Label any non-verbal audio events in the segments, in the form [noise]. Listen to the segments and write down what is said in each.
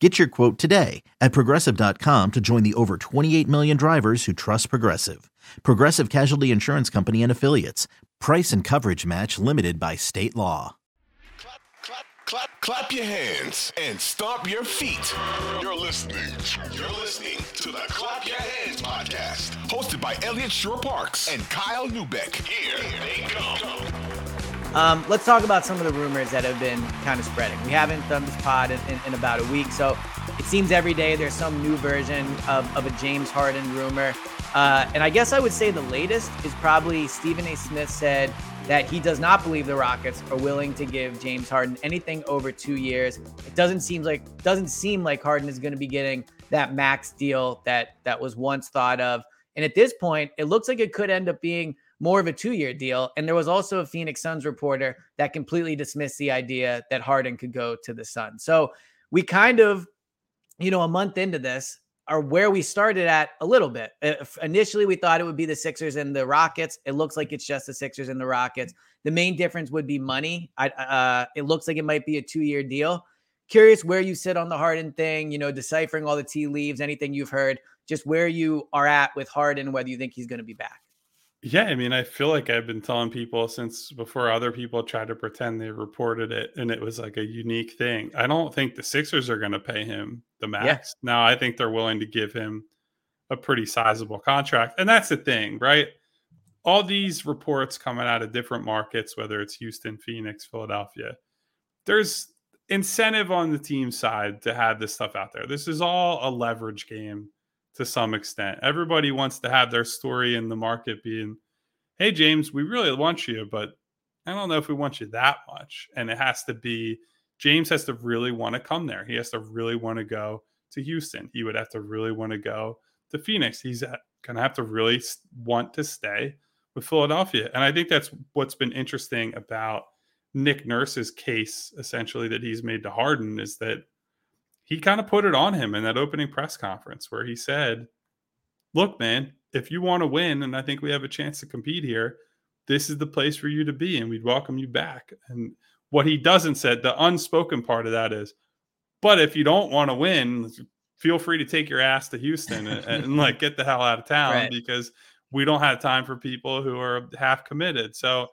Get your quote today at progressive.com to join the over 28 million drivers who trust Progressive. Progressive Casualty Insurance Company and Affiliates. Price and coverage match limited by state law. Clap, clap, clap, clap your hands and stomp your feet. You're listening. You're listening to the Clap Your Hands podcast, hosted by Elliot Shore Parks and Kyle Neubeck. Here they come. Um, let's talk about some of the rumors that have been kind of spreading. We haven't done this pod in, in, in, about a week, so it seems every day there's some new version of, of a James Harden rumor. Uh, and I guess I would say the latest is probably Stephen A. Smith said that he does not believe the Rockets are willing to give James Harden anything over two years. It doesn't seem like doesn't seem like Harden is going to be getting that max deal that that was once thought of. And at this point, it looks like it could end up being more of a two year deal. And there was also a Phoenix Suns reporter that completely dismissed the idea that Harden could go to the Suns. So we kind of, you know, a month into this are where we started at a little bit. Initially, we thought it would be the Sixers and the Rockets. It looks like it's just the Sixers and the Rockets. The main difference would be money. I, uh, it looks like it might be a two year deal. Curious where you sit on the Harden thing, you know, deciphering all the tea leaves, anything you've heard, just where you are at with Harden, whether you think he's going to be back. Yeah, I mean, I feel like I've been telling people since before other people tried to pretend they reported it and it was like a unique thing. I don't think the Sixers are going to pay him the max. Yeah. Now, I think they're willing to give him a pretty sizable contract. And that's the thing, right? All these reports coming out of different markets, whether it's Houston, Phoenix, Philadelphia, there's incentive on the team side to have this stuff out there. This is all a leverage game to some extent. Everybody wants to have their story in the market being, hey, James, we really want you, but I don't know if we want you that much. And it has to be, James has to really want to come there. He has to really want to go to Houston. He would have to really want to go to Phoenix. He's uh, going to have to really want to stay with Philadelphia. And I think that's what's been interesting about Nick Nurse's case, essentially, that he's made to Harden is that he kind of put it on him in that opening press conference where he said, Look, man, if you want to win, and I think we have a chance to compete here, this is the place for you to be, and we'd welcome you back. And what he doesn't said, the unspoken part of that is, but if you don't want to win, feel free to take your ass to Houston and, [laughs] and like get the hell out of town right. because we don't have time for people who are half committed. So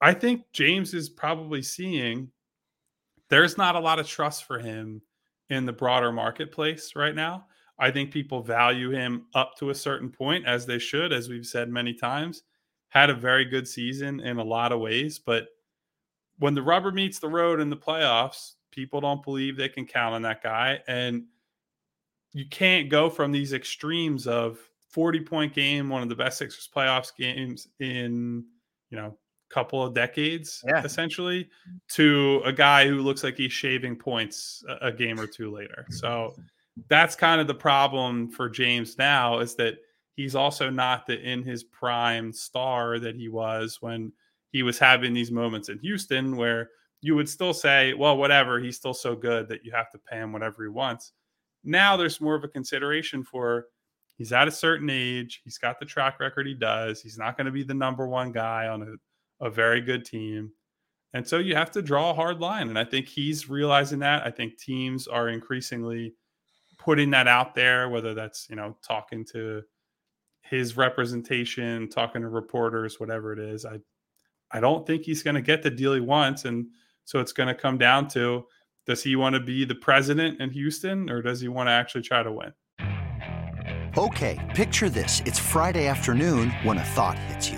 I think James is probably seeing there's not a lot of trust for him in the broader marketplace right now. I think people value him up to a certain point, as they should, as we've said many times. Had a very good season in a lot of ways, but when the rubber meets the road in the playoffs, people don't believe they can count on that guy. And you can't go from these extremes of 40 point game, one of the best Sixers playoffs games in, you know, couple of decades, yeah. essentially, to a guy who looks like he's shaving points a, a game or two later. So that's kind of the problem for James now is that he's also not the in his prime star that he was when he was having these moments in Houston where you would still say, well, whatever, he's still so good that you have to pay him whatever he wants. Now there's more of a consideration for he's at a certain age, he's got the track record he does, he's not going to be the number one guy on a a very good team. And so you have to draw a hard line. And I think he's realizing that. I think teams are increasingly putting that out there, whether that's, you know, talking to his representation, talking to reporters, whatever it is. I I don't think he's going to get the deal he wants. And so it's going to come down to does he want to be the president in Houston or does he want to actually try to win? Okay, picture this. It's Friday afternoon when a thought hits you.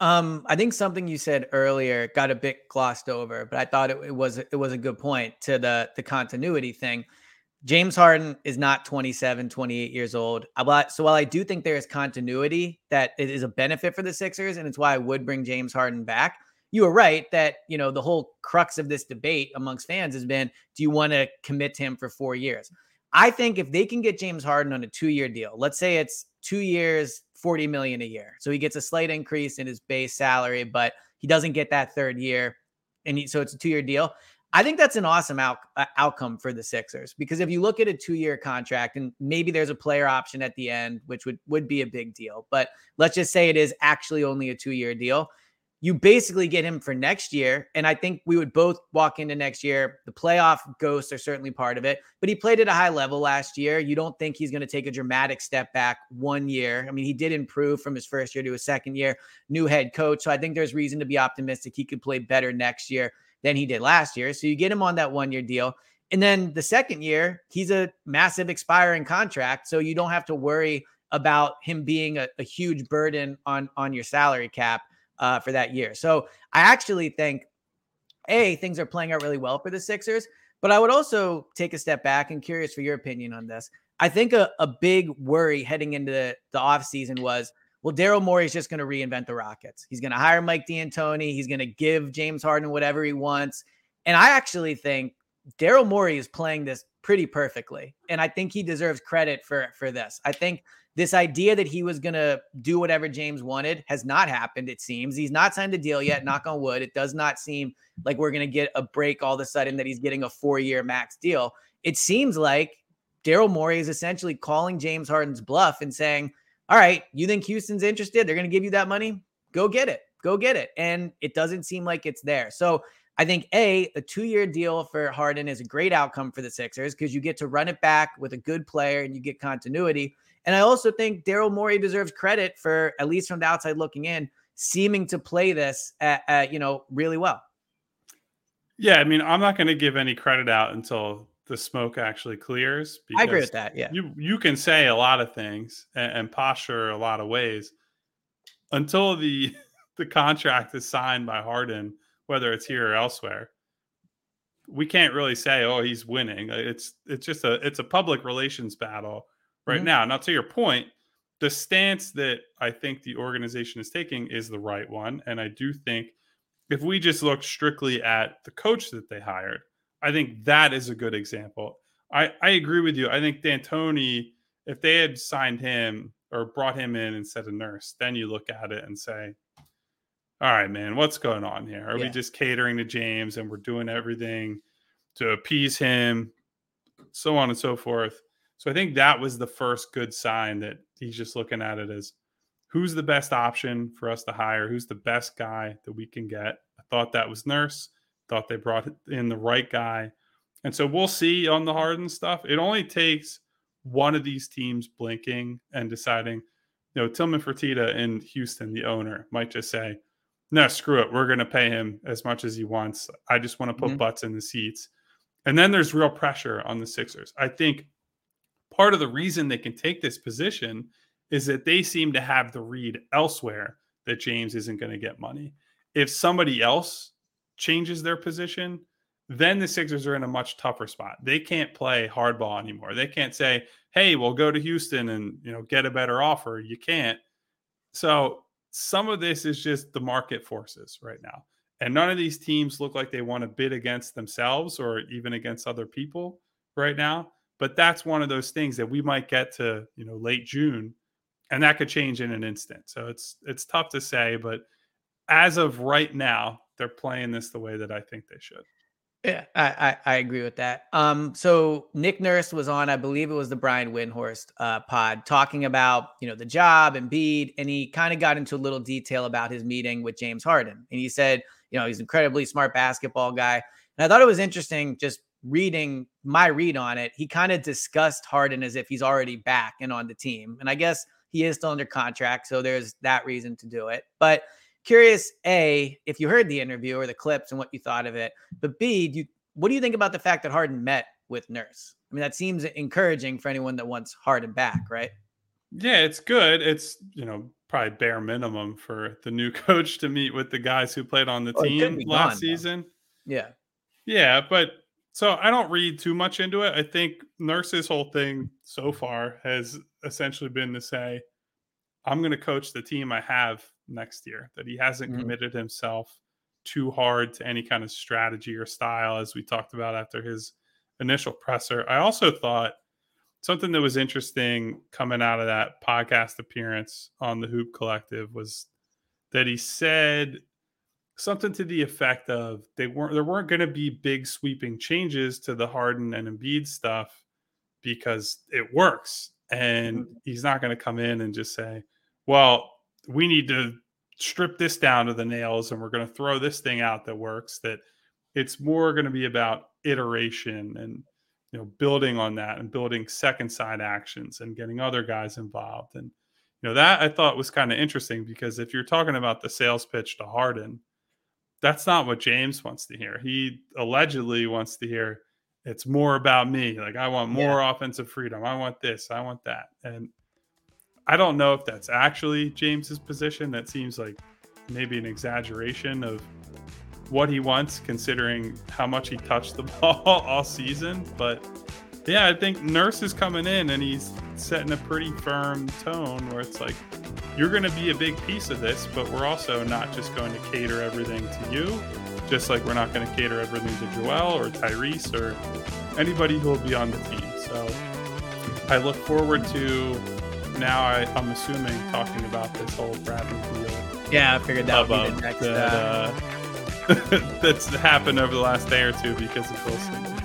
Um, I think something you said earlier got a bit glossed over, but I thought it, it was it was a good point to the the continuity thing. James Harden is not 27, 28 years old. So while I do think there is continuity that it is a benefit for the Sixers, and it's why I would bring James Harden back, you were right that you know the whole crux of this debate amongst fans has been do you want to commit to him for four years i think if they can get james harden on a two-year deal let's say it's two years 40 million a year. So he gets a slight increase in his base salary but he doesn't get that third year and he, so it's a two-year deal. I think that's an awesome out, uh, outcome for the sixers because if you look at a two-year contract and maybe there's a player option at the end which would would be a big deal but let's just say it is actually only a two-year deal you basically get him for next year. And I think we would both walk into next year. The playoff ghosts are certainly part of it, but he played at a high level last year. You don't think he's going to take a dramatic step back one year. I mean, he did improve from his first year to his second year, new head coach. So I think there's reason to be optimistic he could play better next year than he did last year. So you get him on that one year deal. And then the second year, he's a massive expiring contract. So you don't have to worry about him being a, a huge burden on, on your salary cap uh, for that year. So I actually think, A, things are playing out really well for the Sixers, but I would also take a step back and curious for your opinion on this. I think a, a big worry heading into the, the offseason was, well, Daryl Morey is just going to reinvent the Rockets. He's going to hire Mike D'Antoni. He's going to give James Harden whatever he wants. And I actually think Daryl Morey is playing this pretty perfectly. And I think he deserves credit for for this. I think this idea that he was going to do whatever James wanted has not happened, it seems. He's not signed a deal yet, knock on wood. It does not seem like we're going to get a break all of a sudden that he's getting a four year max deal. It seems like Daryl Morey is essentially calling James Harden's bluff and saying, All right, you think Houston's interested? They're going to give you that money? Go get it. Go get it. And it doesn't seem like it's there. So I think A, a two year deal for Harden is a great outcome for the Sixers because you get to run it back with a good player and you get continuity. And I also think Daryl Morey deserves credit for, at least from the outside looking in, seeming to play this, at, at, you know, really well. Yeah, I mean, I'm not going to give any credit out until the smoke actually clears. I agree with that. Yeah, you you can say a lot of things and, and posture a lot of ways until the [laughs] the contract is signed by Harden, whether it's here or elsewhere. We can't really say, "Oh, he's winning." It's it's just a it's a public relations battle right mm-hmm. now. Now, to your point, the stance that I think the organization is taking is the right one. And I do think if we just look strictly at the coach that they hired, I think that is a good example. I, I agree with you. I think D'Antoni, if they had signed him or brought him in instead of Nurse, then you look at it and say, all right, man, what's going on here? Are yeah. we just catering to James and we're doing everything to appease him, so on and so forth? So I think that was the first good sign that he's just looking at it as who's the best option for us to hire? Who's the best guy that we can get? I thought that was Nurse. Thought they brought in the right guy. And so we'll see on the Harden stuff. It only takes one of these teams blinking and deciding, you know, Tillman Fertitta in Houston, the owner, might just say, no, screw it. We're going to pay him as much as he wants. I just want to put mm-hmm. butts in the seats. And then there's real pressure on the Sixers. I think part of the reason they can take this position is that they seem to have the read elsewhere that James isn't going to get money. If somebody else changes their position, then the Sixers are in a much tougher spot. They can't play hardball anymore. They can't say, "Hey, we'll go to Houston and you know get a better offer." You can't. So some of this is just the market forces right now, and none of these teams look like they want to bid against themselves or even against other people right now. But that's one of those things that we might get to, you know, late June, and that could change in an instant. So it's it's tough to say, but as of right now, they're playing this the way that I think they should. Yeah, I, I, I agree with that. Um, so Nick Nurse was on, I believe it was the Brian Windhorst uh, pod, talking about you know the job and Embiid, and he kind of got into a little detail about his meeting with James Harden, and he said, you know, he's an incredibly smart basketball guy, and I thought it was interesting just reading my read on it. He kind of discussed Harden as if he's already back and on the team, and I guess he is still under contract, so there's that reason to do it, but curious a if you heard the interview or the clips and what you thought of it but b do you, what do you think about the fact that harden met with nurse? I mean that seems encouraging for anyone that wants harden back right? Yeah it's good. It's you know probably bare minimum for the new [laughs] coach to meet with the guys who played on the oh, team last gone, season. Though. yeah. Yeah but so i don't read too much into it. I think nurse's whole thing so far has essentially been to say i'm going to coach the team i have next year, that he hasn't mm-hmm. committed himself too hard to any kind of strategy or style, as we talked about after his initial presser. I also thought something that was interesting coming out of that podcast appearance on the Hoop Collective was that he said something to the effect of they weren't there weren't going to be big sweeping changes to the Harden and Embiid stuff because it works and mm-hmm. he's not going to come in and just say well we need to strip this down to the nails and we're going to throw this thing out that works that it's more going to be about iteration and you know building on that and building second side actions and getting other guys involved. And you know that i thought was kind of interesting because if you're talking about the sales pitch to harden that's not what james wants to hear. He allegedly wants to hear it's more about me. Like i want more yeah. offensive freedom. I want this. I want that. And I don't know if that's actually James's position. That seems like maybe an exaggeration of what he wants, considering how much he touched the [laughs] ball all season. But yeah, I think Nurse is coming in and he's setting a pretty firm tone where it's like, you're going to be a big piece of this, but we're also not just going to cater everything to you, just like we're not going to cater everything to Joel or Tyrese or anybody who will be on the team. So I look forward to now I, am assuming talking about this whole Bradley. Yeah, I figured that would be the next. That, uh, uh [laughs] that's happened over the last day or two because of Wilson.